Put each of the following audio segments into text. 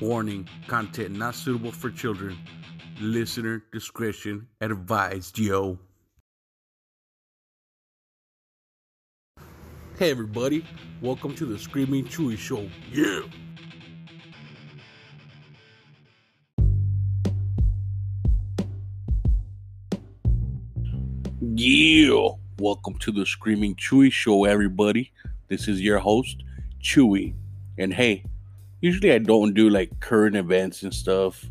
Warning content not suitable for children. Listener discretion advised, yo. Hey, everybody. Welcome to the Screaming Chewy Show. Yeah. Yeah. Welcome to the Screaming Chewy Show, everybody. This is your host, Chewy. And hey, usually I don't do like current events and stuff.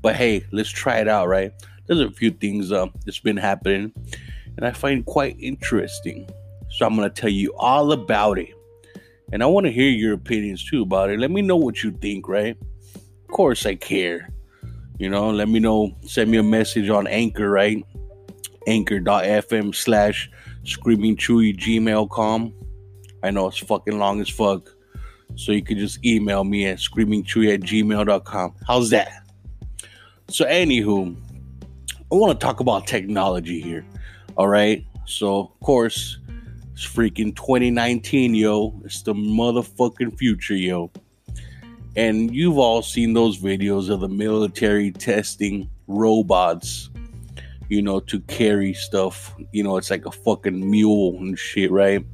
But hey, let's try it out, right? There's a few things uh, that's been happening and I find quite interesting. So I'm going to tell you all about it. And I want to hear your opinions too about it. Let me know what you think, right? Of course I care. You know, let me know. Send me a message on Anchor, right? Anchor.fm slash screaming chewy. I know it's fucking long as fuck. So you could just email me at screamingchewy at gmail.com. How's that? So, anywho, I want to talk about technology here. All right. So, of course, it's freaking 2019, yo. It's the motherfucking future, yo. And you've all seen those videos of the military testing robots, you know, to carry stuff. You know, it's like a fucking mule and shit, right?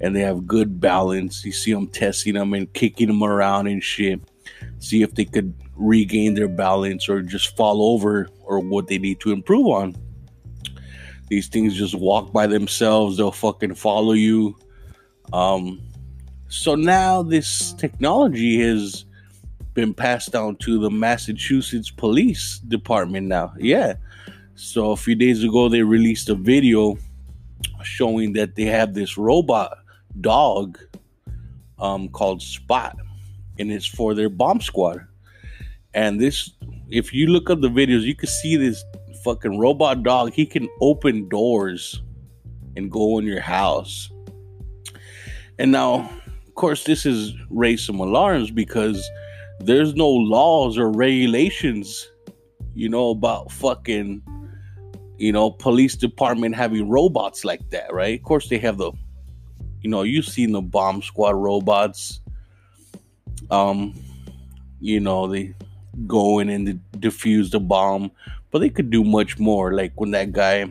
And they have good balance. You see them testing them and kicking them around and shit. See if they could regain their balance or just fall over or what they need to improve on. These things just walk by themselves, they'll fucking follow you. Um, so now this technology has been passed down to the Massachusetts Police Department now. Yeah. So a few days ago, they released a video showing that they have this robot dog um, called Spot, and it's for their bomb squad. And this, if you look up the videos, you can see this fucking robot dog. He can open doors and go in your house. And now, of course, this has raised some alarms because there's no laws or regulations, you know, about fucking, you know, police department having robots like that, right? Of course, they have the, you know, you've seen the bomb squad robots. Um, you know, they go in and defuse the bomb, but they could do much more. Like when that guy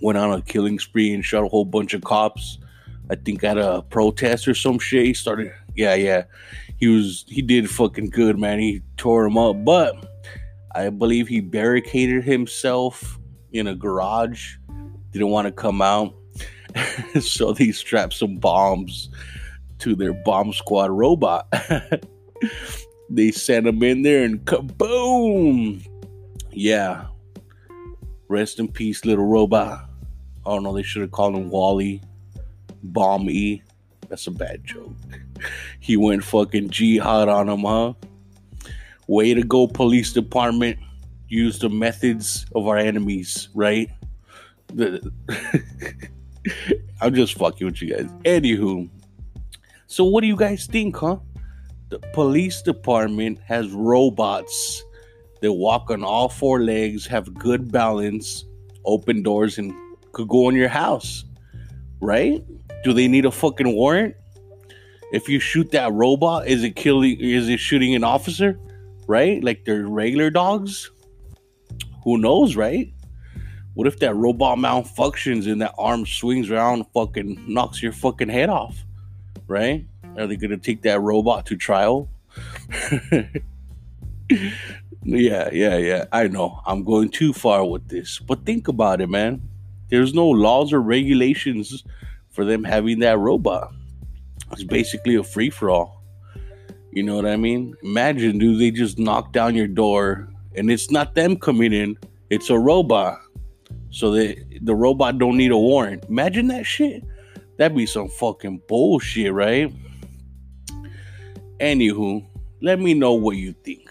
went on a killing spree and shot a whole bunch of cops. I think at a protest or some shit. He started, yeah, yeah. He was, he did fucking good, man. He tore him up, but I believe he barricaded himself in a garage. Didn't want to come out, so they strapped some bombs to their bomb squad robot. they sent him in there and kaboom! Yeah. Rest in peace, little robot. Oh no, they should have called him Wally. Bomb E. That's a bad joke. He went fucking jihad on him, huh? Way to go, police department. Use the methods of our enemies, right? The I'm just fucking with you guys. Anywho, so what do you guys think, huh? The police department has robots that walk on all four legs, have good balance, open doors, and could go in your house, right? Do they need a fucking warrant? If you shoot that robot, is it killing? Is it shooting an officer? Right? Like they're regular dogs. Who knows, right? What if that robot malfunctions and that arm swings around, fucking knocks your fucking head off? Right? Are they gonna take that robot to trial? yeah, yeah, yeah. I know. I'm going too far with this. But think about it, man. There's no laws or regulations for them having that robot. It's basically a free for all. You know what I mean? Imagine, do they just knock down your door and it's not them coming in, it's a robot. So the the robot don't need a warrant. Imagine that shit. That'd be some fucking bullshit, right? Anywho, let me know what you think.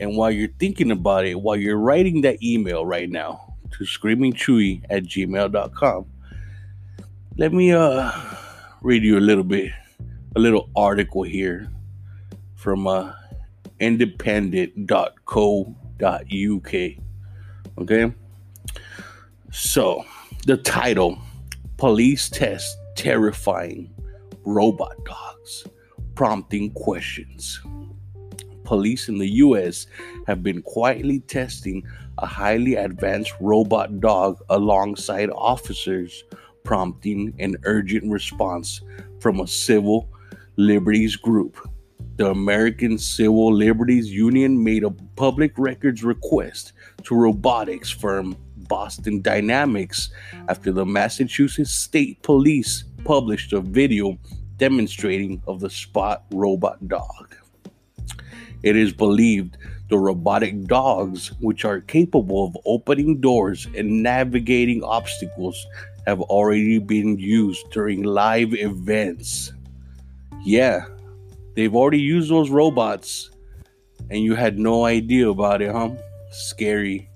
And while you're thinking about it, while you're writing that email right now to screamingchewy at gmail.com, let me uh read you a little bit, a little article here from uh independent.co.uk. Okay. So the title Police Test Terrifying Robot Dogs, prompting questions. police in the US have been quietly testing a highly advanced robot dog alongside officers, prompting an urgent response from a civil liberties group. The American Civil Liberties Union made a public records request to robotics firm Boston Dynamics after the Massachusetts State Police published a video demonstrating of the Spot robot dog. It is believed the robotic dogs, which are capable of opening doors and navigating obstacles, have already been used during live events. Yeah, they've already used those robots, and you had no idea about it, huh? Scary.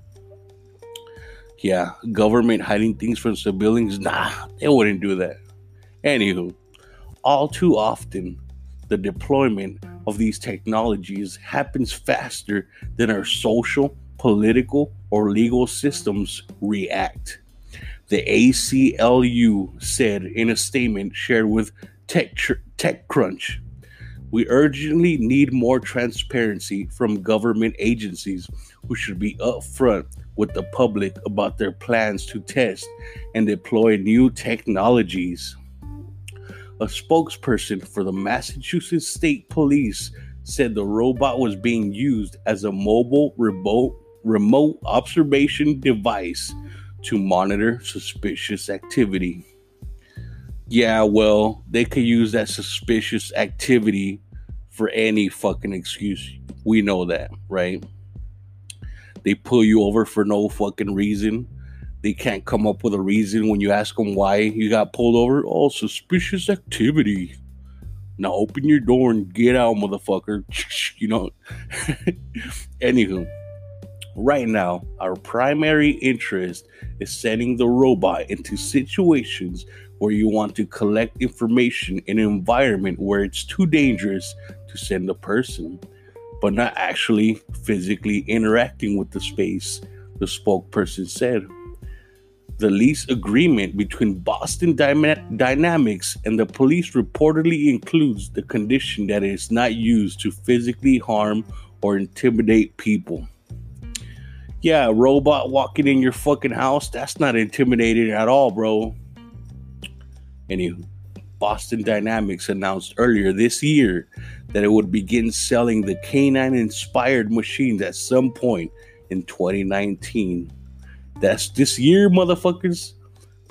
Yeah, government hiding things from civilians? Nah, they wouldn't do that. Anywho, all too often, the deployment of these technologies happens faster than our social, political, or legal systems react. The ACLU said in a statement shared with Tech TechCrunch we urgently need more transparency from government agencies who should be upfront with the public about their plans to test and deploy new technologies. A spokesperson for the Massachusetts State Police said the robot was being used as a mobile remote, remote observation device to monitor suspicious activity. Yeah, well, they could use that suspicious activity for any fucking excuse. We know that, right? They pull you over for no fucking reason they can't come up with a reason when you ask them why you got pulled over. Oh, suspicious activity. Now open your door and get out, motherfucker. You know. Anywho, right now, our primary interest is sending the robot into situations where you want to collect information in an environment where it's too dangerous to send a person, but not actually physically interacting with the space, the spokesperson said the lease agreement between Boston Dynamics and the police reportedly includes the condition that it is not used to physically harm or intimidate people. Yeah, robot walking in your fucking house, that's not intimidating at all, bro. Anywho, Boston Dynamics announced earlier this year that it would begin selling the canine inspired machines at some point in 2019. That's this year, motherfuckers.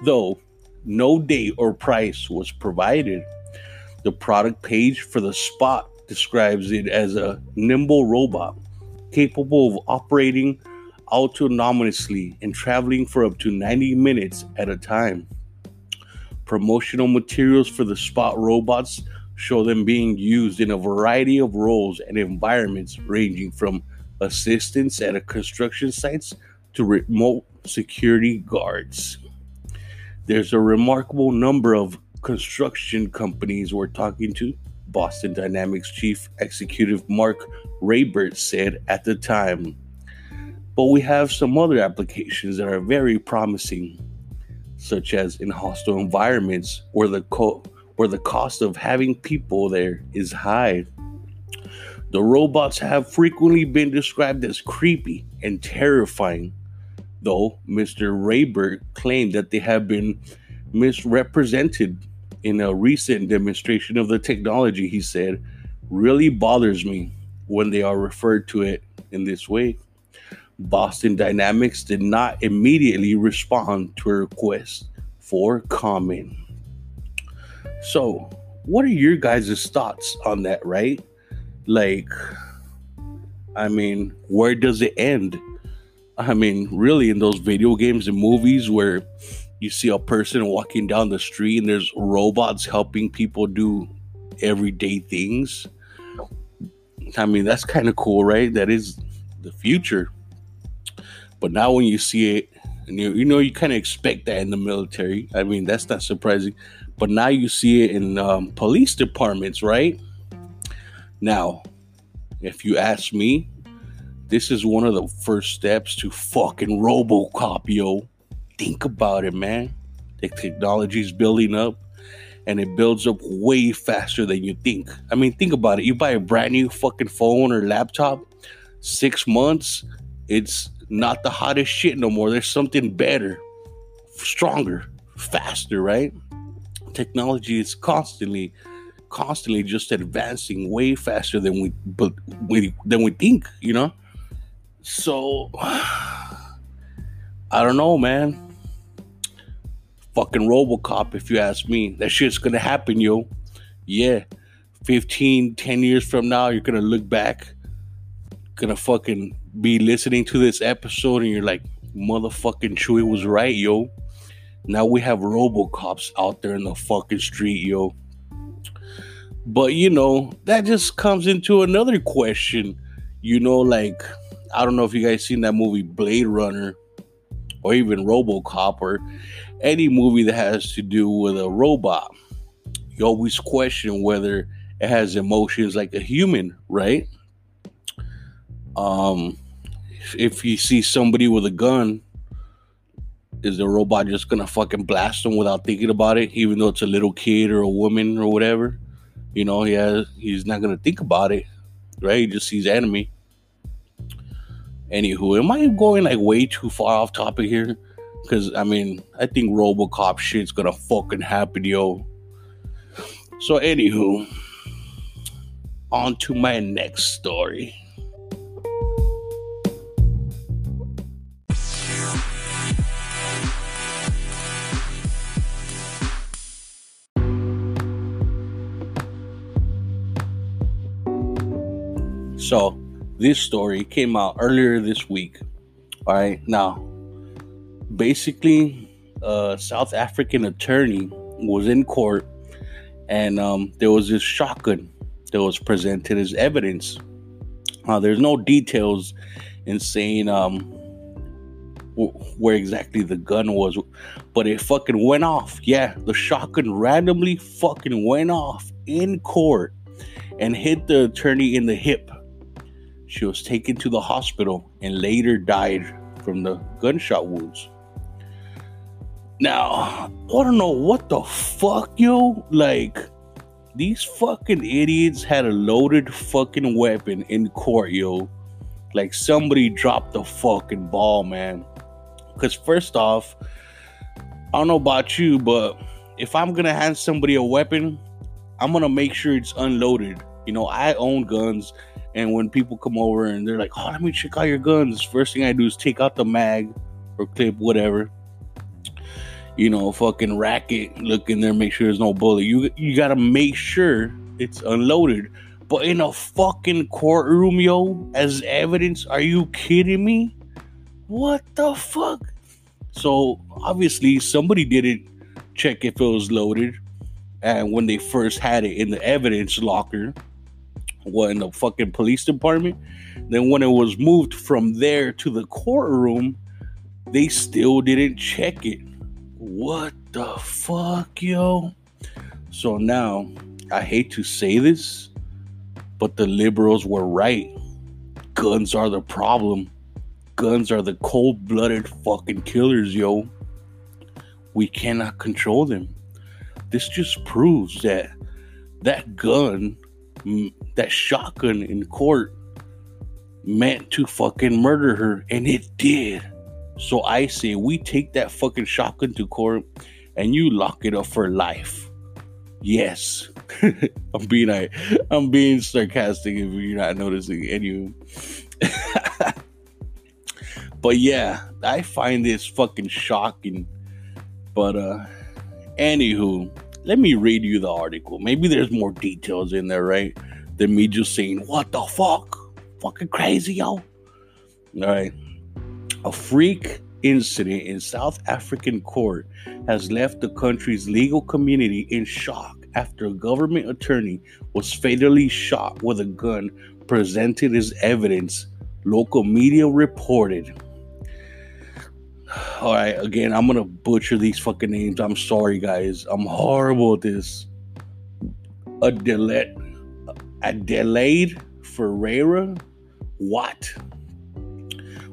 Though no date or price was provided. The product page for the spot describes it as a nimble robot capable of operating autonomously and traveling for up to 90 minutes at a time. Promotional materials for the spot robots show them being used in a variety of roles and environments ranging from assistance at construction sites to remote security guards. There's a remarkable number of construction companies we're talking to. Boston Dynamics chief executive Marc Raibert said at the time. But we have some other applications that are very promising, such as in hostile environments where the co- where the cost of having people there is high. The robots have frequently been described as creepy and terrifying though Mr. Raibert claimed that they have been misrepresented in a recent demonstration of the technology, he said, really bothers me when they are referred to it in this way. Boston Dynamics did not immediately respond to a request for comment. So, what are your guys' thoughts on that, right? Like, I mean, where does it end? I mean, really, in those video games and movies where you see a person walking down the street and there's robots helping people do everyday things. I mean, that's kind of cool, right? That is the future. But now when you see it, and you, you know, you kind of expect that in the military. I mean, that's not surprising. But now you see it in um, police departments, right? Now, if you ask me, this is one of the first steps to fucking Robocop, yo. Think about it, man. The technology's building up, and it builds up way faster than you think. I mean, think about it. You buy a brand new fucking phone or laptop, six months, it's not the hottest shit no more. There's something better, stronger, faster, right? Technology is constantly, constantly just advancing way faster than we, but we than we think, you know. So, I don't know, man fucking Robocop, if you ask me. That shit's gonna happen, yo. Yeah. 15, 10 years from now, you're gonna look back, gonna fucking be listening to this episode, and you're like, motherfucking Chewy was right, yo. Now we have Robocops out there in the fucking street, yo. But you know, that just comes into another question. You know, like, I don't know if you guys seen that movie Blade Runner or even Robocop or any movie that has to do with a robot, you always question whether it has emotions like a human, right? Um, if you see somebody with a gun, is the robot just gonna fucking blast them without thinking about it, even though it's a little kid or a woman or whatever? You know, he has, he's not gonna think about it, right? He just sees enemy. Anywho, am I going like way too far off topic here? Because, I mean, I think Robocop shit's gonna fucking happen, yo. So, anywho, on to my next story. So, this story came out earlier this week. All right, now basically a South African attorney was in court and um, there was this shotgun that was presented as evidence. Uh, there's no details in saying um, where exactly the gun was, but it fucking went off. Yeah, the shotgun randomly fucking went off in court and hit the attorney in the hip. She was taken to the hospital and later died from the gunshot wounds. Now, I don't know what the fuck, yo. Like, these fucking idiots had a loaded fucking weapon in court, yo. Like, somebody dropped the fucking ball, man. Because, first off, I don't know about you, but if I'm gonna hand somebody a weapon, I'm gonna make sure it's unloaded. You know, I own guns, and when people come over and they're like, "Oh, let me check out your guns," first thing I do is take out the mag or clip, whatever, you know, fucking racket, look in there, make sure there's no bullet. You you gotta make sure it's unloaded. But in a fucking courtroom, yo, as evidence, are you kidding me? What the fuck? So obviously somebody didn't check if it was loaded. And when they first had it in the evidence locker, what in the fucking police department, then when it was moved from there to the courtroom, they still didn't check it. What the fuck, yo? So now, I hate to say this, but the liberals were right. Guns are the problem. Guns are the cold blooded fucking killers, yo. We cannot control them. This just proves that that gun, that shotgun in court, meant to fucking murder her, and it did. So I say we take that fucking shotgun to court and you lock it up for life. Yes. I'm being I, I'm being sarcastic if you're not noticing any But yeah, I find this fucking shocking. But uh anywho, let me read you the article. Maybe there's more details in there, right? Than me just saying, what the fuck? Fucking crazy, yo. All right. A freak incident in South African court has left the country's legal community in shock after a government attorney was fatally shot with a gun presented as evidence, local media reported. All right, again, I'm gonna butcher these fucking names. I'm sorry, guys. I'm horrible at this. Adelaide, Adelaide Ferreira, what?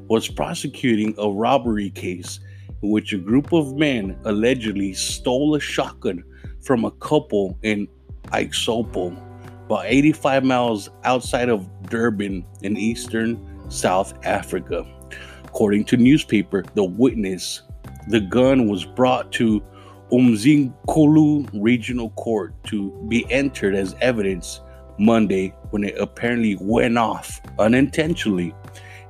was prosecuting a robbery case in which a group of men allegedly stole a shotgun from a couple in Ixopo, about 85 miles outside of Durban in eastern South Africa. According to newspaper, the witness, the gun was brought to Umzimkhulu Regional Court to be entered as evidence Monday when it apparently went off unintentionally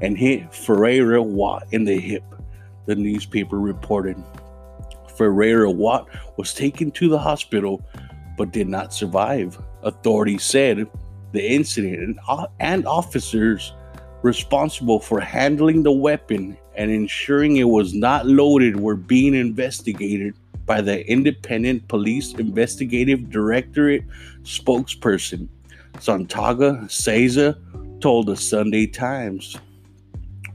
and hit Ferreira Watt in the hip, the newspaper reported. Ferreira Watt was taken to the hospital but did not survive. Authorities said the incident and officers responsible for handling the weapon and ensuring it was not loaded were being investigated by the Independent Police Investigative Directorate spokesperson Santaga Seza told the Sunday Times.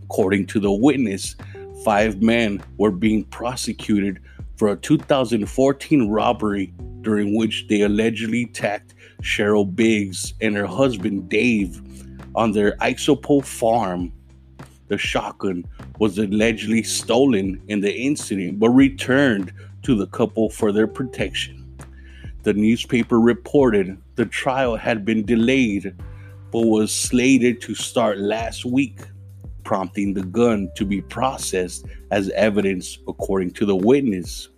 According to the witness, five men were being prosecuted for a 2014 robbery during which they allegedly attacked Cheryl Biggs and her husband Dave on their Ixopo farm. The shotgun was allegedly stolen in the incident but returned to the couple for their protection. The newspaper reported the trial had been delayed but was slated to start last week, prompting the gun to be processed as evidence, according to the witness.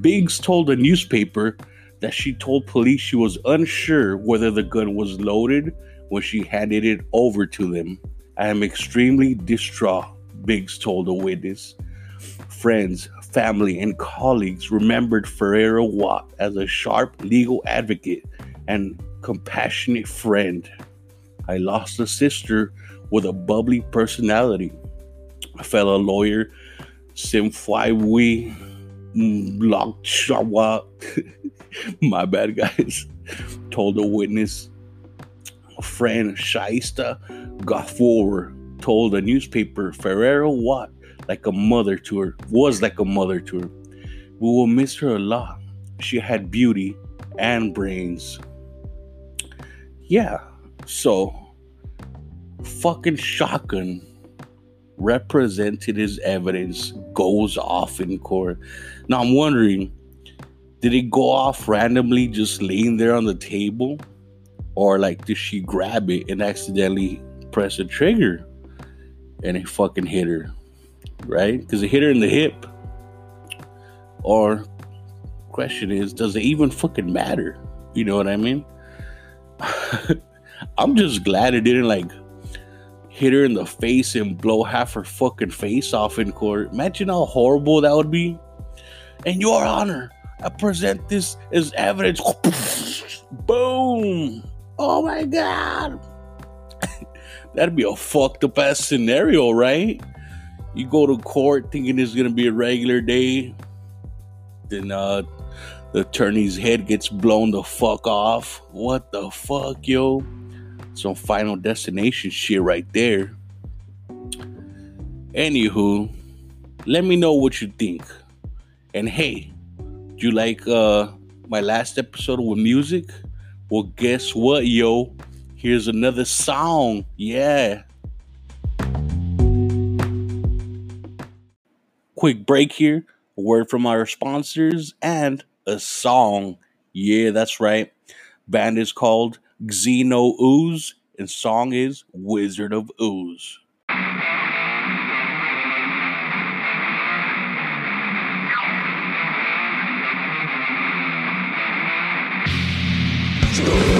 Biggs told a newspaper that she told police she was unsure whether the gun was loaded when she handed it over to them. I am extremely distraught, Biggs told the witness. Friends, family, and colleagues remembered Ferreira Watt as a sharp legal advocate and compassionate friend. I lost a sister with a bubbly personality. A fellow lawyer, Simfwaiwi Lokshawa, my bad guys, told a witness. A friend, Shaista Gafour, told a newspaper Ferreira Watt like a mother to her, was like a mother to her. We will miss her a lot. She had beauty and brains. Yeah, so fucking shotgun represented as evidence goes off in court. Now I'm wondering, did it go off randomly just laying there on the table? Or like did she grab it and accidentally press a trigger and it fucking hit her? Right? Because it hit her in the hip. Or question is, does it even fucking matter? You know what I mean? I'm just glad it didn't like hit her in the face and blow half her fucking face off in court. Imagine how horrible that would be. And your honor, I present this as evidence. Boom. Oh my god. That'd be a fucked up ass scenario, right? You go to court thinking it's gonna be a regular day, then uh, the attorney's head gets blown the fuck off. What the fuck, yo? Some final destination shit right there. Anywho, let me know what you think. And hey, do you like uh my last episode with music? Well, guess what, yo? Here's another song. Yeah. Quick break here, a word from our sponsors, and a song. Yeah, that's right. Band is called Xeno Ooze, and song is Wizard of Ooze. desolation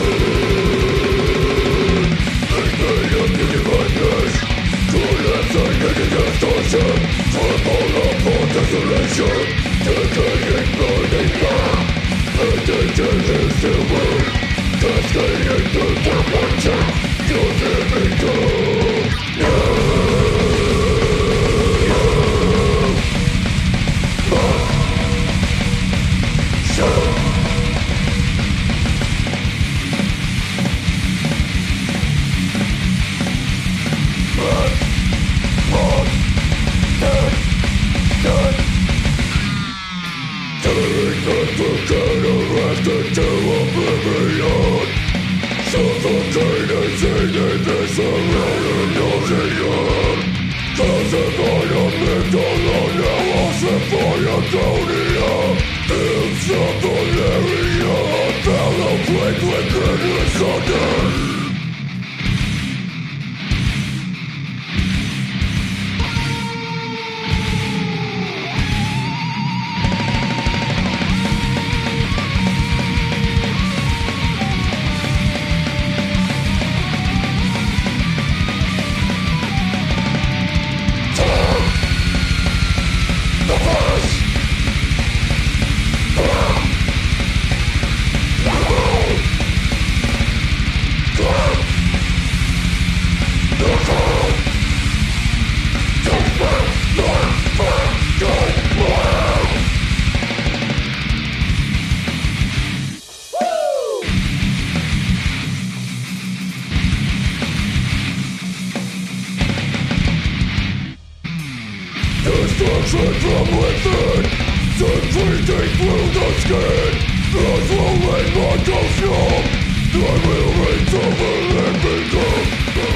Destruction from within Sun bleeding through the skin As rolling my costume I will return and become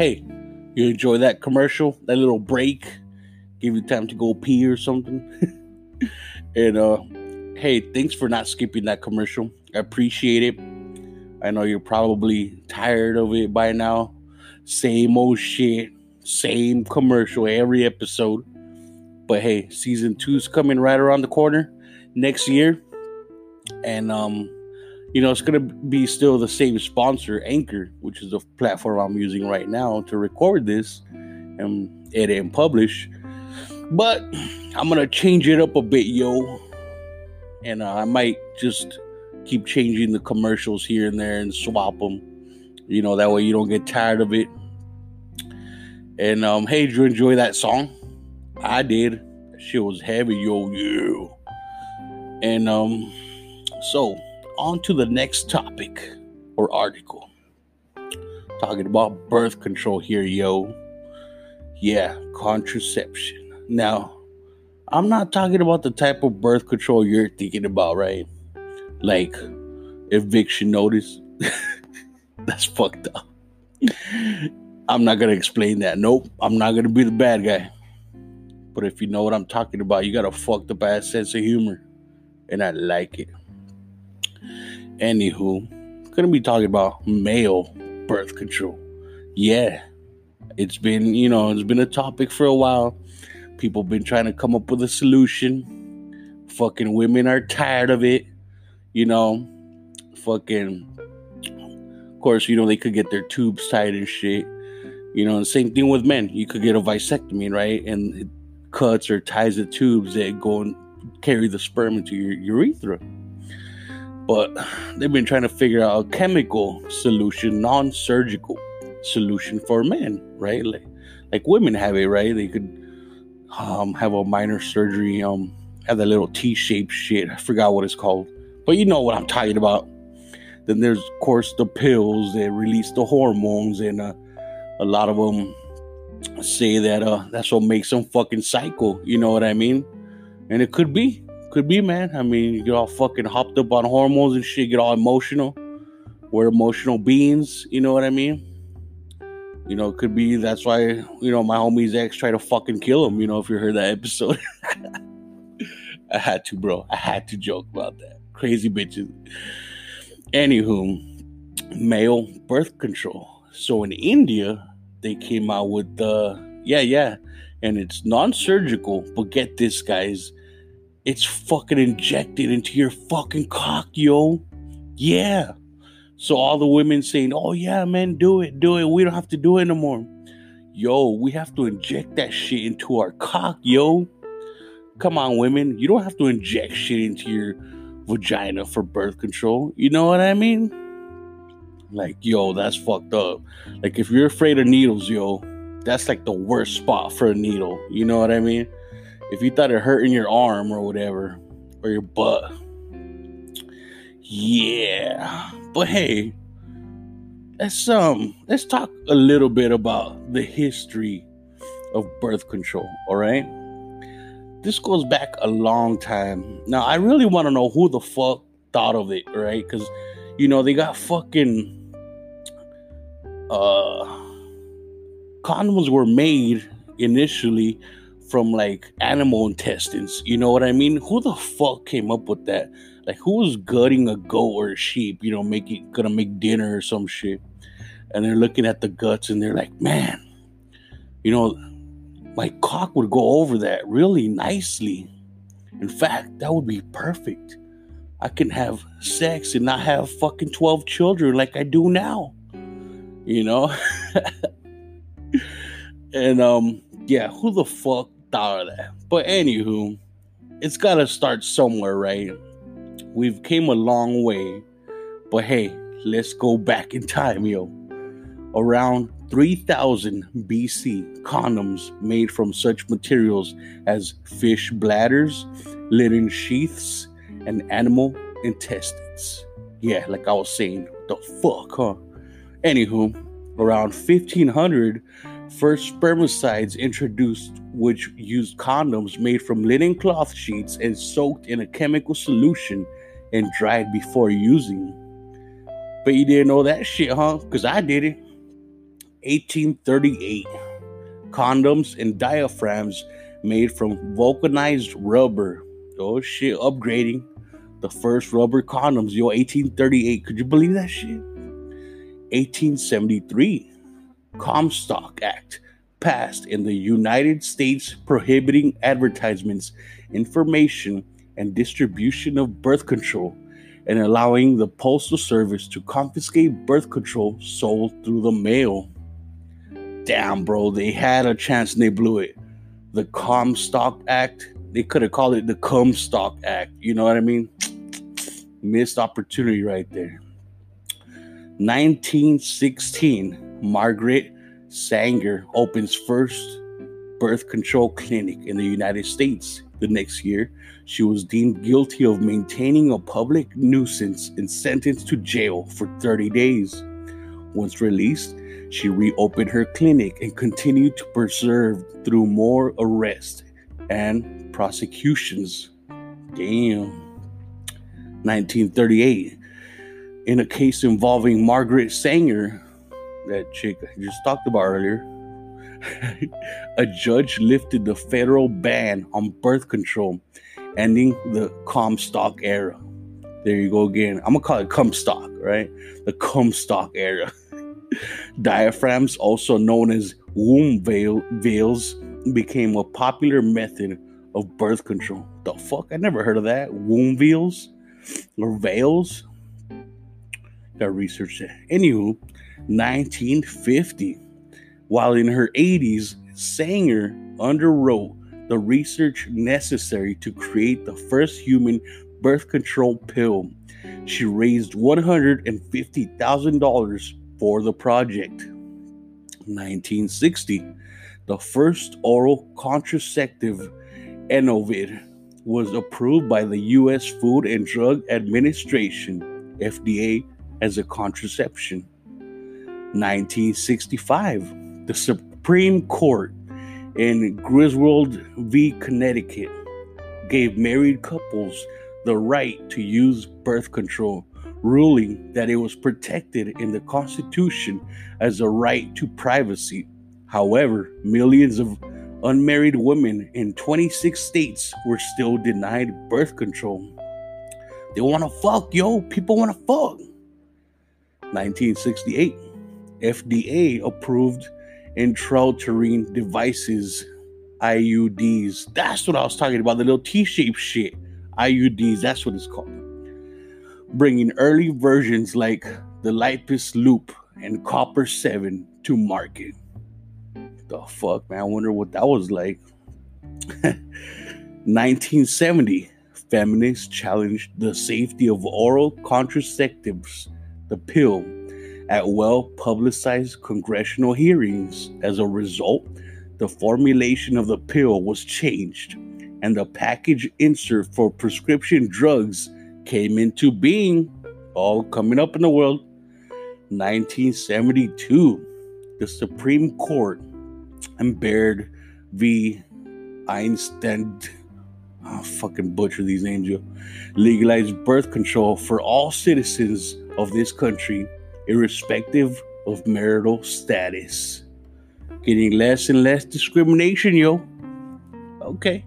Hey, you enjoy that commercial, that little break, give you time to go pee or something. and uh hey, thanks for not skipping that commercial. I appreciate it. I know you're probably tired of it by now. Same old shit, same commercial every episode. But hey, season two's coming right around the corner next year. And um you know, it's going to be still the same sponsor, Anchor, which is the platform I'm using right now to record this and edit and publish. But I'm going to change it up a bit, yo. And uh, I might just keep changing the commercials here and there and swap them. You know, that way you don't get tired of it. And um, hey, did you enjoy that song? I did. Shit was heavy, yo, yo. And um, so on to the next topic or article. Talking about birth control here, yo. Yeah, contraception. Now, I'm not talking about the type of birth control you're thinking about, right? Like eviction notice. That's fucked up. I'm not gonna explain that. Nope, I'm not gonna be the bad guy. But if you know what I'm talking about, you got a fucked up ass sense of humor. And I like it. Anywho, gonna be talking about male birth control. Yeah, it's been, you know, it's been a topic for a while. People been trying to come up with a solution. Fucking women are tired of it. You know, fucking, of course, you know, they could get their tubes tied and shit. You know, the same thing with men. You could get a vasectomy, right? And it cuts or ties the tubes that go and carry the sperm into your urethra but they've been trying to figure out a chemical solution, non-surgical solution for men, right? Like, like women have it, right? They could um, have a minor surgery, um, have that little T-shaped shit. I forgot what it's called, but you know what I'm talking about. Then there's, of course, the pills that release the hormones, and uh, a lot of them say that uh, that's what makes them fucking cycle. You know what I mean? And it could be, could be, man. I mean, you get all fucking hopped up on hormones and shit, get all emotional. We're emotional beings, you know what I mean? You know, could be that's why, you know, my homie's ex tried to fucking kill him, you know, if you heard that episode. I had to, bro. I had to joke about that. Crazy bitches. Anywho, male birth control. So in India, they came out with the, yeah, yeah, and it's non surgical, but get this, guys. It's fucking injected into your fucking cock, yo. Yeah. So all the women saying, "Oh yeah, man, do it, do it. We don't have to do it no more." Yo, we have to inject that shit into our cock, yo. Come on, women. You don't have to inject shit into your vagina for birth control. You know what I mean? Like, yo, that's fucked up. Like, if you're afraid of needles, yo, that's like the worst spot for a needle. You know what I mean? If you thought it hurt in your arm or whatever, or your butt, yeah. But hey, let's um let's talk a little bit about the history of birth control, all right? This goes back a long time. Now, I really want to know who the fuck thought of it, right? Cuz you know, they got fucking uh condoms were made initially from like animal intestines. You know what I mean? Who the fuck came up with that? Like who was gutting a goat or a sheep, you know, making gonna make dinner or some shit. And they're looking at the guts and they're like, man, you know, my cock would go over that really nicely. In fact, that would be perfect. I can have sex and not have fucking 12 children like I do now. You know? and um yeah, who the fuck of that? But anywho, it's gotta start somewhere, right? We've came a long way, but hey, let's go back in time, yo. Around 3000 BC, condoms made from such materials as fish bladders, linen sheaths, and animal intestines. Yeah, like I was saying, the fuck, huh? Anywho, around 1500, first spermicides introduced, which used condoms made from linen cloth sheets and soaked in a chemical solution and dried before using. But you didn't know that shit, huh? Because I did it. 1838. Condoms and diaphragms made from vulcanized rubber. Oh shit, upgrading. The first rubber condoms, yo, 1838. Could you believe that shit? 1873. Comstock Act passed in the United States prohibiting advertisements, information, and distribution of birth control and allowing the Postal Service to confiscate birth control sold through the mail. Damn, bro, they had a chance and they blew it. The Comstock Act, they could have called it the Comstock Act. You know what I mean? Missed opportunity right there. 1916, Margaret Sanger opens first birth control clinic in the United States. The next year, she was deemed guilty of maintaining a public nuisance and sentenced to jail for 30 days. Once released, she reopened her clinic and continued to preserve through more arrests and prosecutions. Damn. 1938. In a case involving Margaret Sanger, that chick I just talked about earlier, a judge lifted the federal ban on birth control, ending the Comstock era. There you go again. I'm gonna call it Comstock, right? The Comstock era. Diaphragms, also known as womb veil, veils, became a popular method of birth control. The fuck? I never heard of that. Womb veils or veils. Gotta research that. Anywho, 1950. While in her 80s, Sanger underwrote the research necessary to create the first human birth control pill. She raised $150,000 for the project. 1960, the first oral contraceptive, Enovid, was approved by the U.S. Food and Drug Administration, FDA, as a contraception. 1965, the Supreme Court in Griswold v. Connecticut gave married couples the right to use birth control, ruling that it was protected in the Constitution as a right to privacy. However, millions of unmarried women in 26 states were still denied birth control. They want to fuck, yo. People want to fuck. 1968, FDA approved intrauterine devices, IUDs. That's what I was talking about, the little T shaped shit. IUDs, that's what it's called. Bringing early versions like the Lippes Loop and Copper 7 to market. The fuck, man? I wonder what that was like. 1970, feminists challenged the safety of oral contraceptives, the pill, at well publicized congressional hearings. As a result, the formulation of the pill was changed, and the package insert for prescription drugs came into being. All coming up in the world. 1972, the Supreme Court and Baird v. Einstein. I'll fucking butcher these names. Legalized birth control for all citizens of this country, irrespective of marital status. Getting less and less discrimination, yo. Okay.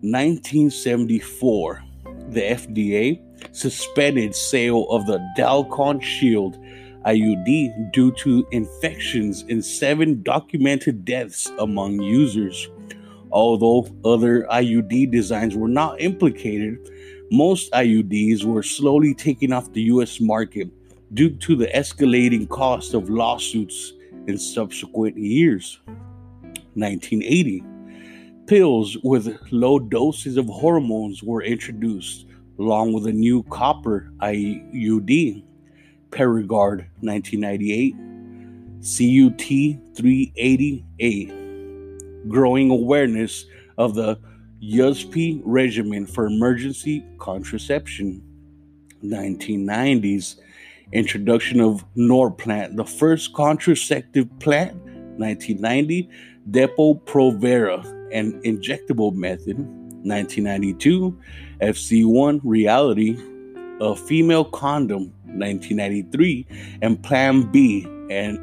1974, the FDA suspended sale of the Dalkon Shield IUD due to infections and seven documented deaths among users. Although other IUD designs were not implicated, most IUDs were slowly taken off the US market due to the escalating cost of lawsuits in subsequent years. 1980 Pills with low doses of hormones were introduced, along with a new copper IUD. Paragard 1998, CUT 380A, growing awareness of the Yuzpe regimen for emergency contraception. 1990s, introduction of Norplant, the first contraceptive plant. 1990, Depo-Provera, an injectable method. 1992, FC1 Reality, a female condom 1993, and Plan B, and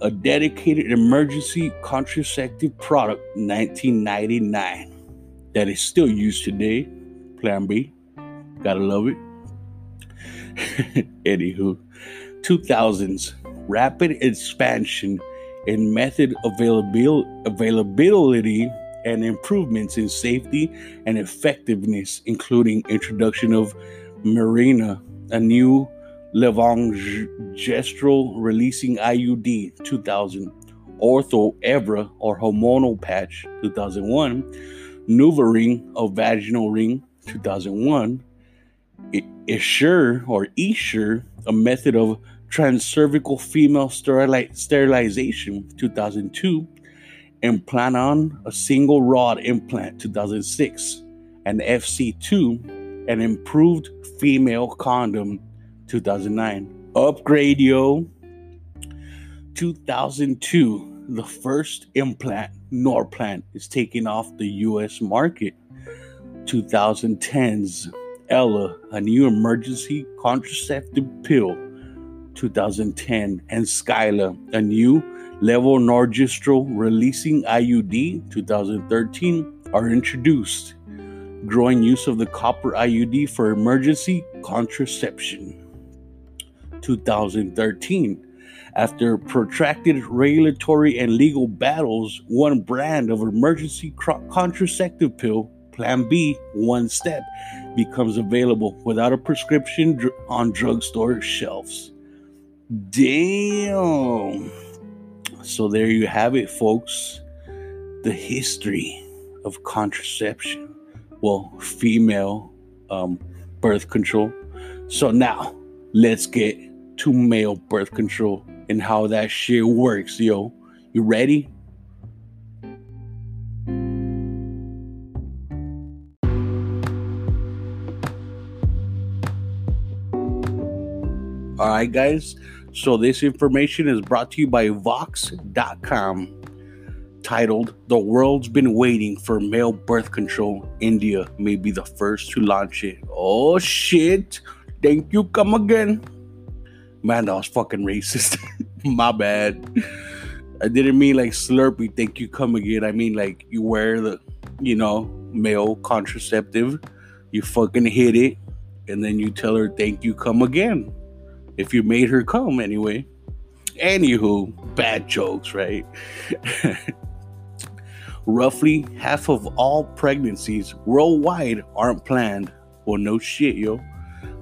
a dedicated emergency contraceptive product 1999 that is still used today. Plan B, gotta love it. Anywho, 2000s rapid expansion in method availability and improvements in safety and effectiveness, including introduction of Mirena, a new levonorgestrel releasing IUD 2000, Ortho Evra or hormonal patch 2001, NuvaRing a vaginal ring 2001, Essure or Essure, a method of transcervical female sterili- sterilization 2002, Implanon, a single rod implant 2006, and FC2, an improved female condom 2009. Upgrade Yo 2002, the first implant, Norplant, is taking off the US market. 2010's Ella, a new emergency contraceptive pill. 2010, and Skyla, a new levonorgestrel releasing IUD. 2013, are introduced. Growing use of the copper IUD for emergency contraception. 2013. After protracted regulatory and legal battles, one brand of emergency contraceptive pill, Plan B, One Step, becomes available without a prescription dr- on drugstore shelves. Damn. So there you have it, folks. The history of contraception. Well, female um, birth control. So now, let's get to male birth control and how that shit works, yo. You ready? All right, guys. So this information is brought to you by Vox.com. Titled The World's Been Waiting for Male Birth Control, India may be the first to launch it. Oh shit! Thank you, come again. Man, that was fucking racist. My bad. I didn't mean like Slurpee, thank you, come again. I mean like you wear the, you know, male contraceptive, you fucking hit it, and then you tell her thank you, come again. If you made her come anyway. Anywho, bad jokes, right? Roughly half of all pregnancies worldwide aren't planned. Well, no shit, yo.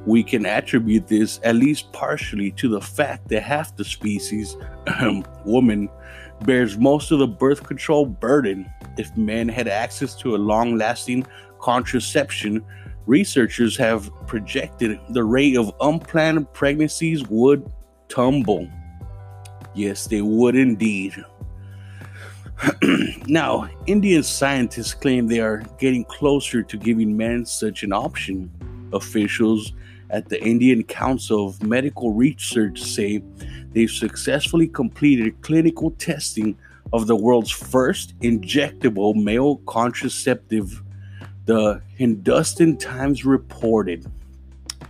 We can attribute this at least partially to the fact that half the species, um, woman, bears most of the birth control burden. If men had access to a long lasting contraception, researchers have projected the rate of unplanned pregnancies would tumble. Yes, they would indeed. now, Indian scientists claim they are getting closer to giving men such an option. Officials at the Indian Council of Medical Research say they've successfully completed clinical testing of the world's first injectable male contraceptive. The Hindustan Times reported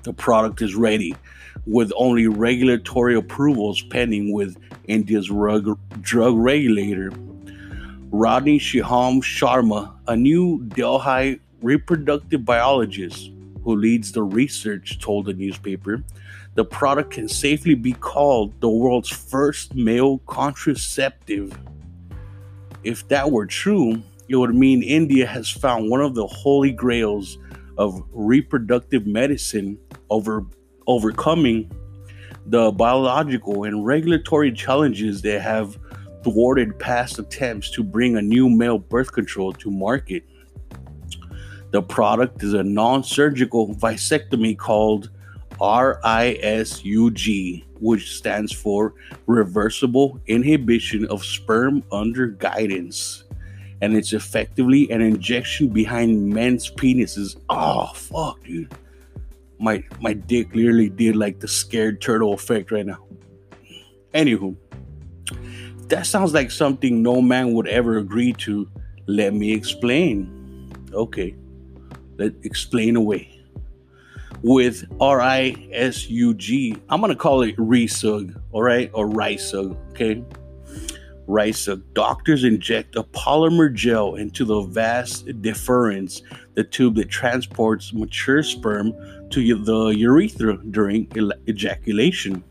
the product is ready with only regulatory approvals pending with India's drug, drug regulator. Rodney Shiham Sharma, a new Delhi reproductive biologist who leads the research, told the newspaper the product can safely be called the world's first male contraceptive. If that were true, it would mean India has found one of the holy grails of reproductive medicine over overcoming the biological and regulatory challenges that have thwarted past attempts to bring a new male birth control to market. The product is a non surgical vasectomy called RISUG, which stands for Reversible Inhibition of Sperm Under Guidance. And it's effectively an injection behind men's penises. Oh, fuck, dude. My, my dick literally did like the scared turtle effect right now. Anywho, that sounds like something no man would ever agree to. Let me explain. Okay, let explain away. With R I S U G, I'm gonna call it RISUG, all right, or RISUG, okay? RISUG. Doctors inject a polymer gel into the vas deferens, the tube that transports mature sperm to the urethra during ejaculation.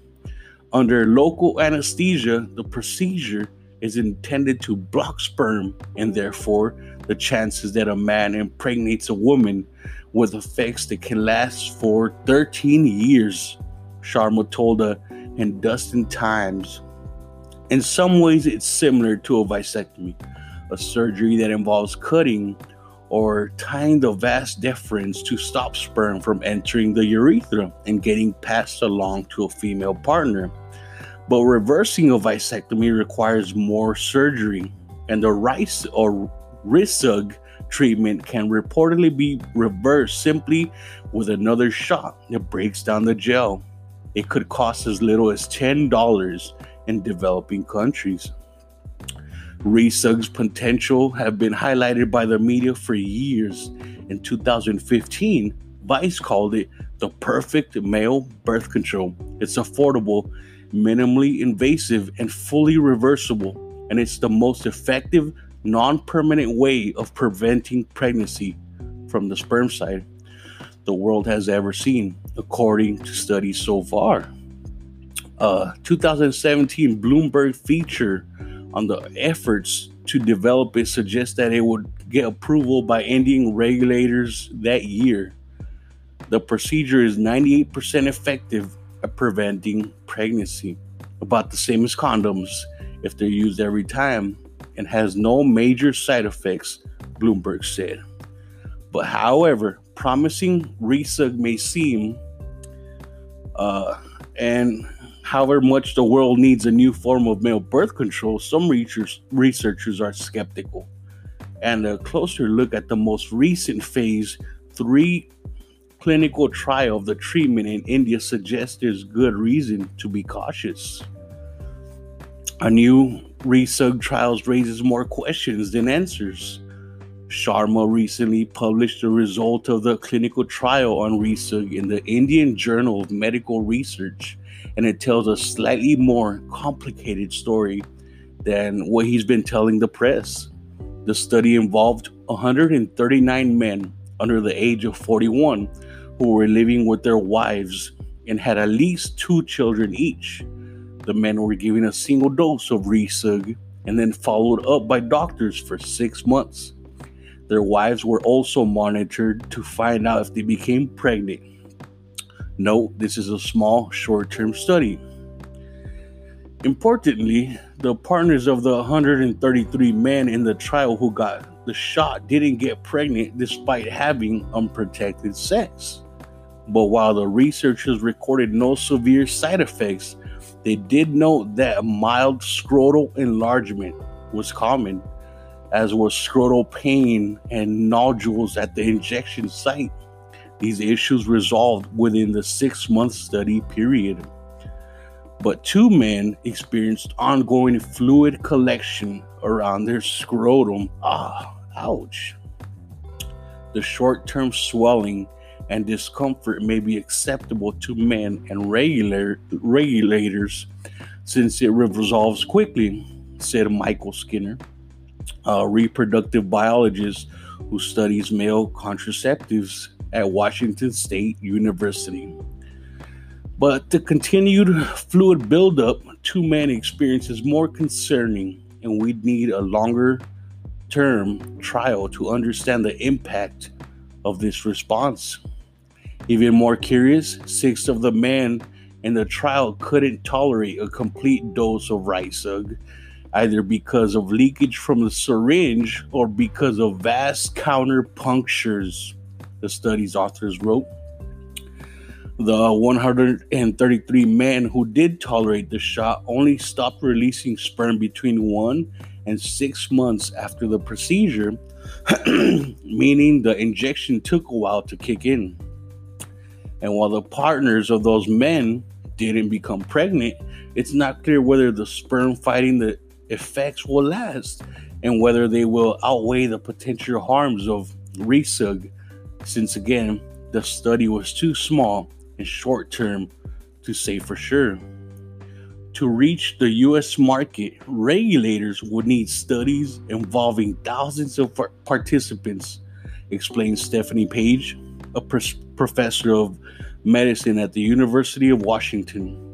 Under local anesthesia, the procedure is intended to block sperm, and therefore, the chances that a man impregnates a woman with effects that can last for 13 years, Sharma told the Hindustan Times. In some ways, it's similar to a vasectomy, a surgery that involves cutting or tying the vas deferens to stop sperm from entering the urethra and getting passed along to a female partner. But reversing a vasectomy requires more surgery, and the rice or RISUG treatment can reportedly be reversed simply with another shot that breaks down the gel. It could cost as little as $10 in developing countries. RISUG's potential have been highlighted by the media for years. In 2015, Vice called it the perfect male birth control. It's affordable, minimally invasive, and fully reversible, and it's the most effective, non permanent way of preventing pregnancy from the sperm side the world has ever seen, according to studies so far. Uh, 2017 Bloomberg feature on the efforts to develop it suggests that it would get approval by Indian regulators that year. The procedure is 98% effective at preventing pregnancy, about the same as condoms if they're used every time, and has no major side effects, Bloomberg said. But however, promising RISUG may seem, uh, and however much the world needs a new form of male birth control, some researchers, are skeptical. And a closer look at the most recent phase three clinical trial of the treatment in India suggests there's good reason to be cautious. A new RISUG trials raises more questions than answers. Sharma recently published the result of the clinical trial on RISUG in the Indian Journal of Medical Research, and it tells a slightly more complicated story than what he's been telling the press. The study involved 139 men under the age of 41 who were living with their wives and had at least two children each. The men were given a single dose of RISUG and then followed up by doctors for six months. Their wives were also monitored to find out if they became pregnant. Note this is a small, short term study. Importantly, the partners of the 133 men in the trial who got the shot didn't get pregnant despite having unprotected sex. But while the researchers recorded no severe side effects, they did note that mild scrotal enlargement was common, as was scrotal pain and nodules at the injection site. These issues resolved within the six month study period but two men experienced ongoing fluid collection around their scrotum. Ah, ouch. The short term swelling and discomfort may be acceptable to men and regular, regulators since it resolves quickly, said Michael Skinner, a reproductive biologist who studies male contraceptives at Washington State University. But the continued fluid buildup to man experience is more concerning, and we need a longer term trial to understand the impact of this response. Even more curious, six of the men in the trial couldn't tolerate a complete dose of RISUG, either because of leakage from the syringe or because of vast counter punctures, the study's authors wrote. The 133 men who did tolerate the shot only stopped releasing sperm between one and six months after the procedure, meaning the injection took a while to kick in. And while the partners of those men didn't become pregnant, it's not clear whether the sperm fighting the effects will last and whether they will outweigh the potential harms of RISUG, since again, the study was too small and short term to say for sure. To reach the US market, regulators would need studies involving thousands of participants, explained Stephanie Page, a professor of medicine at the University of Washington.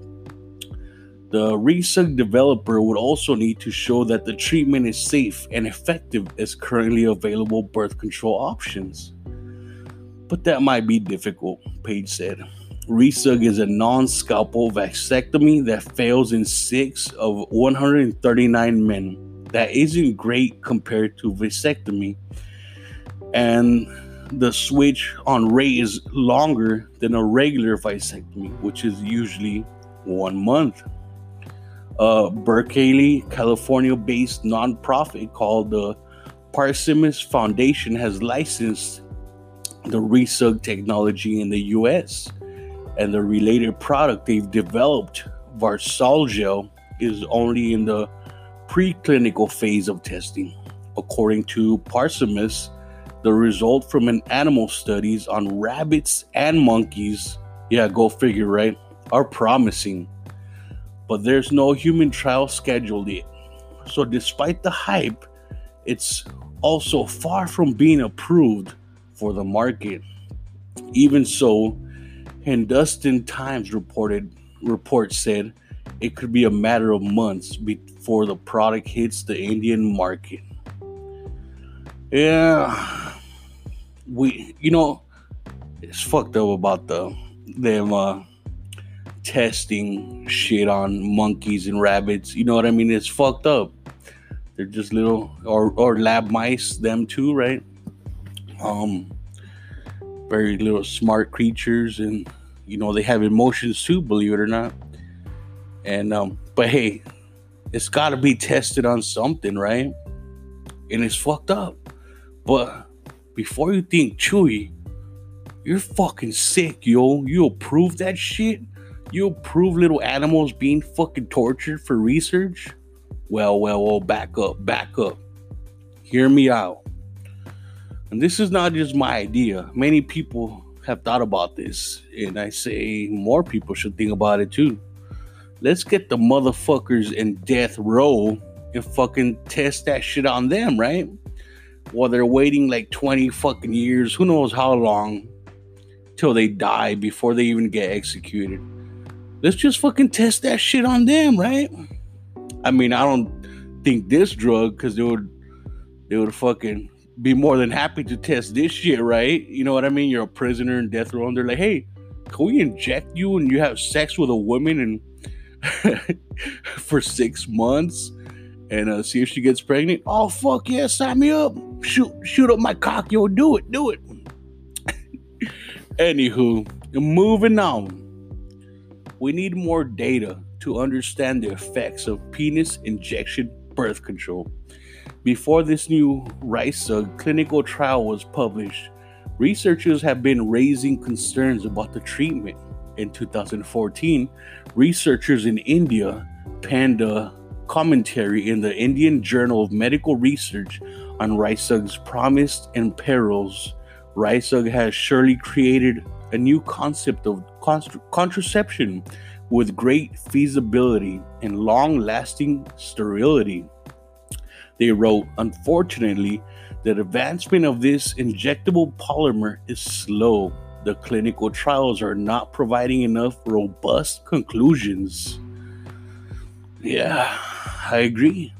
The RISUG developer would also need to show that the treatment is safe and effective as currently available birth control options. But that might be difficult, Page said. RISUG is a non scalpel vasectomy that fails in six of 139 men. That isn't great compared to vasectomy. And the switch on rate is longer than a regular vasectomy, which is usually one month. A Berkeley, California based nonprofit called the Parsemus Foundation has licensed the RISUG technology in the US and the related product they've developed, Vasalgel, is only in the preclinical phase of testing. According to Parsemus, the result from an animal studies on rabbits and monkeys, yeah, go figure, right, are promising. But there's no human trial scheduled yet. So despite the hype, it's also far from being approved for the market. Even so, Hindustan Times reported report said it could be a matter of months before the product hits the Indian market. Yeah, we you know it's fucked up about the them uh, testing shit on monkeys and rabbits. You know what I mean? It's fucked up. They're just little or or lab mice, them too, right? Um, very little smart creatures and you know they have emotions too believe it or not. And um but hey it's got to be tested on something right? And it's fucked up. But before you think chewy you're fucking sick yo. You approve that shit? You approve little animals being fucking tortured for research? Well, well, well, back up, back up. Hear me out. And this is not just my idea. Many people have thought about this, and I say more people should think about it too. Let's get the motherfuckers in death row and fucking test that shit on them, right? While they're waiting like 20 fucking years, who knows how long, till they die before they even get executed. Let's just fucking test that shit on them, right? I mean, I don't think this drug, because they would, they would fucking be more than happy to test this shit, right? You know what I mean? You're a prisoner in death row, and they're like, hey, can we inject you and you have sex with a woman and for six months and uh, see if she gets pregnant? Oh fuck yeah, sign me up. Shoot, shoot up my cock, yo, do it, do it. Anywho, moving on. We need more data to understand the effects of penis injection birth control. Before this new RISUG clinical trial was published, researchers have been raising concerns about the treatment. In 2014, researchers in India penned a commentary in the Indian Journal of Medical Research on RISUG's promise and perils. RISUG has surely created a new concept of contraception with great feasibility and long lasting sterility. They wrote, unfortunately, the advancement of this injectable polymer is slow. The clinical trials are not providing enough robust conclusions. Yeah, I agree.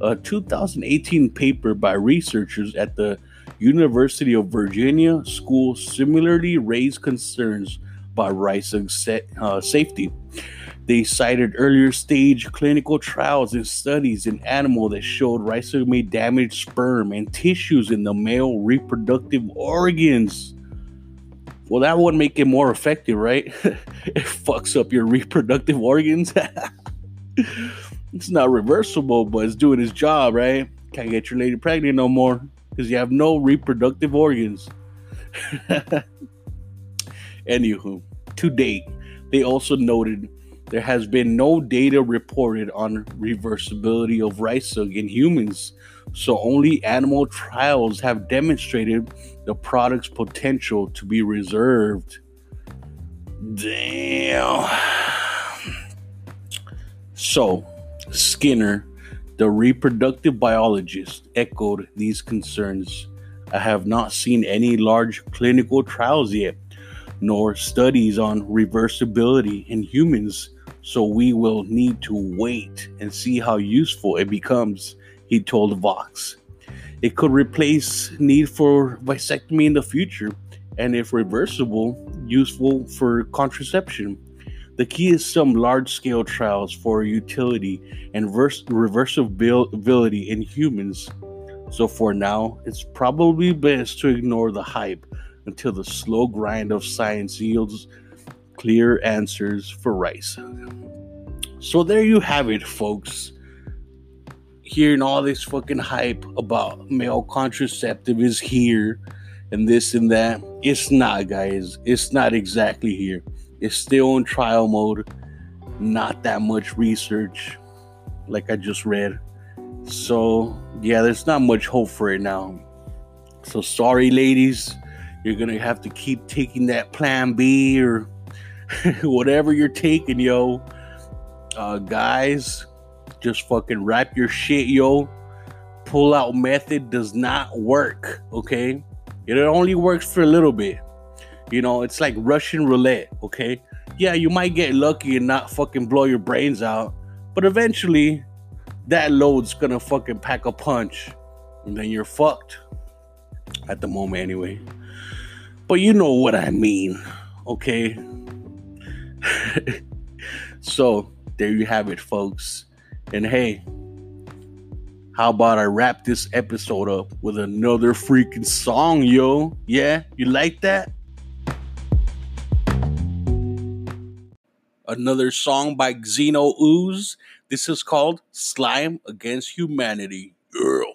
A 2018 paper by researchers at the University of Virginia School similarly raised concerns about RISUG uh, safety. They cited earlier stage clinical trials and studies in animal that showed RISUG may damage sperm and tissues in the male reproductive organs. Well, that would make it more effective, right? it fucks up your reproductive organs. it's not reversible, but it's doing its job, right? Can't get your lady pregnant no more because you have no reproductive organs. Anywho, to date, they also noted there has been no data reported on reversibility of RISUG in humans, so only animal trials have demonstrated the product's potential to be reserved. Damn. So, Skinner, the reproductive biologist, echoed these concerns. I have not seen any large clinical trials yet, nor studies on reversibility in humans so we will need to wait and see how useful it becomes, he told Vox. It could replace need for vasectomy in the future, and if reversible, useful for contraception. The key is some large scale trials for utility and vers- reversibility in humans. So for now, it's probably best to ignore the hype until the slow grind of science yields clear answers for rice. So there you have it, folks. Hearing all this fucking hype about male contraceptive is here and this and that. It's not, guys. It's not exactly here. It's still in trial mode. Not that much research, like I just read. So, yeah, there's not much hope for it now. So, sorry, ladies. You're gonna have to keep taking that plan B or whatever you're taking, yo. Uh, guys, just fucking wrap your shit, yo. Pull out method does not work, okay? It only works for a little bit. You know, it's like Russian roulette, okay? Yeah, you might get lucky and not fucking blow your brains out, but eventually that load's gonna fucking pack a punch and then you're fucked. At the moment, anyway. But you know what I mean, okay? so there you have it, folks. And hey, how about I wrap this episode up with another freaking song, yo? Yeah, you like that? Another song by Xeno Ooze. This is called Slime Against Humanity. Girl.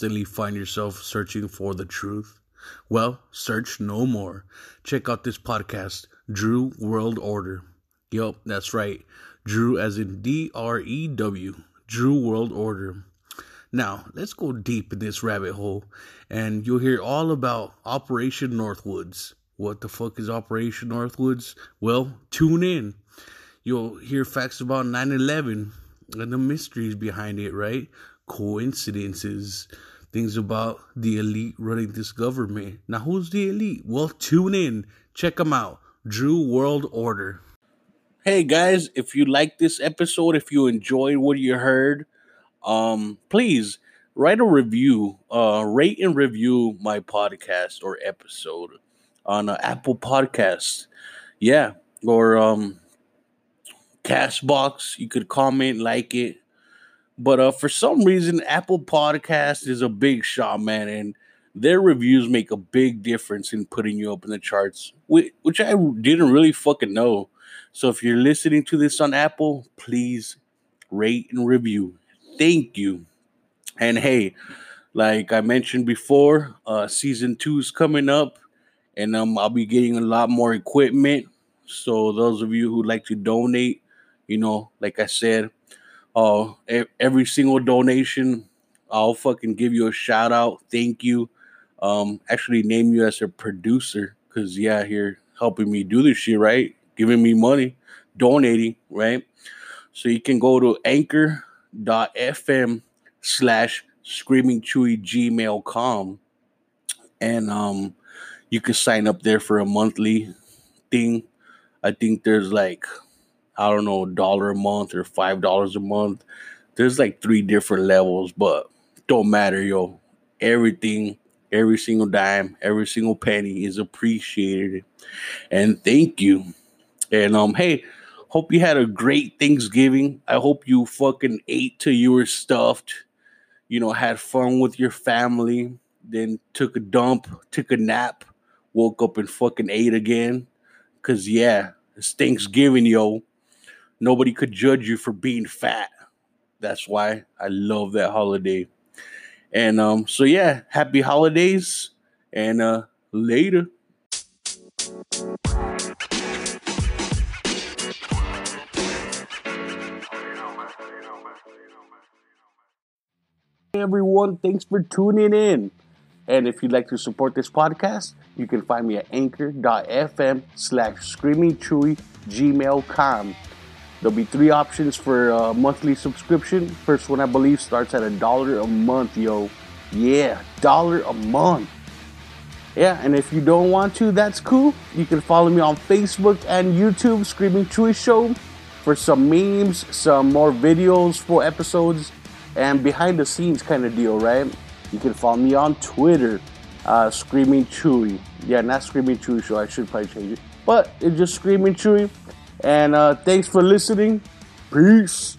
constantly find yourself searching for the truth? Well, search no more. Check out this podcast, Drew World Order. Yup, that's right. Drew as in D R E W, Drew World Order. Now, let's go deep in this rabbit hole and you'll hear all about Operation Northwoods. What the fuck is Operation Northwoods? Well, tune in. You'll hear facts about 9 11 and the mysteries behind it, right? Coincidences, things about the elite running this government. Now, who's the elite? Well, tune in. Check them out. Drew World Order. Hey guys, if you like this episode, if you enjoyed what you heard, um, please write a review, uh, rate and review my podcast or episode on uh, Apple Podcast. Yeah, or um, Castbox. You could comment, like it. But uh, for some reason, Apple Podcast is a big shot, man, and their reviews make a big difference in putting you up in the charts, which, I didn't really fucking know. So if you're listening to this on Apple, please rate and review. Thank you. And hey, like I mentioned before, uh season 2 is coming up and um I'll be getting a lot more equipment. So those of you who like to donate, you know, like I said, uh every single donation I'll fucking give you a shout out. Thank you. Um actually name you as a producer cuz yeah, you're helping me do this shit, right? Giving me money, donating, right? So you can go to anchor.fm slash screaming chewy gmail.com and um you can sign up there for a monthly thing. I think there's like I don't know, a dollar a month or five dollars a month. There's like three different levels, but don't matter, yo. Everything, every single dime, every single penny is appreciated. And thank you. And um, hey, hope you had a great Thanksgiving. I hope you fucking ate till you were stuffed. You know, had fun with your family. Then took a dump, took a nap, woke up and fucking ate again. Cause yeah, it's Thanksgiving, yo. Nobody could judge you for being fat. That's why I love that holiday. And um, so yeah, happy holidays and uh later. Hey everyone, thanks for tuning in. And if you'd like to support this podcast, you can find me at anchor.fm slash screaming gmail.com. There'll be three options for a monthly subscription. First one I believe starts at a dollar a month, yo. Yeah, dollar a month. Yeah, and if you don't want to, that's cool. You can follow me on Facebook and YouTube, Screaming Chewy Show, for some memes, some more videos, full episodes, and behind the scenes kind of deal, right? You can follow me on Twitter, uh, Screaming Chewy. Yeah, not Screaming Chewy Show. I should probably change it. But it's just Screaming Chewy. And uh, thanks for listening. Peace.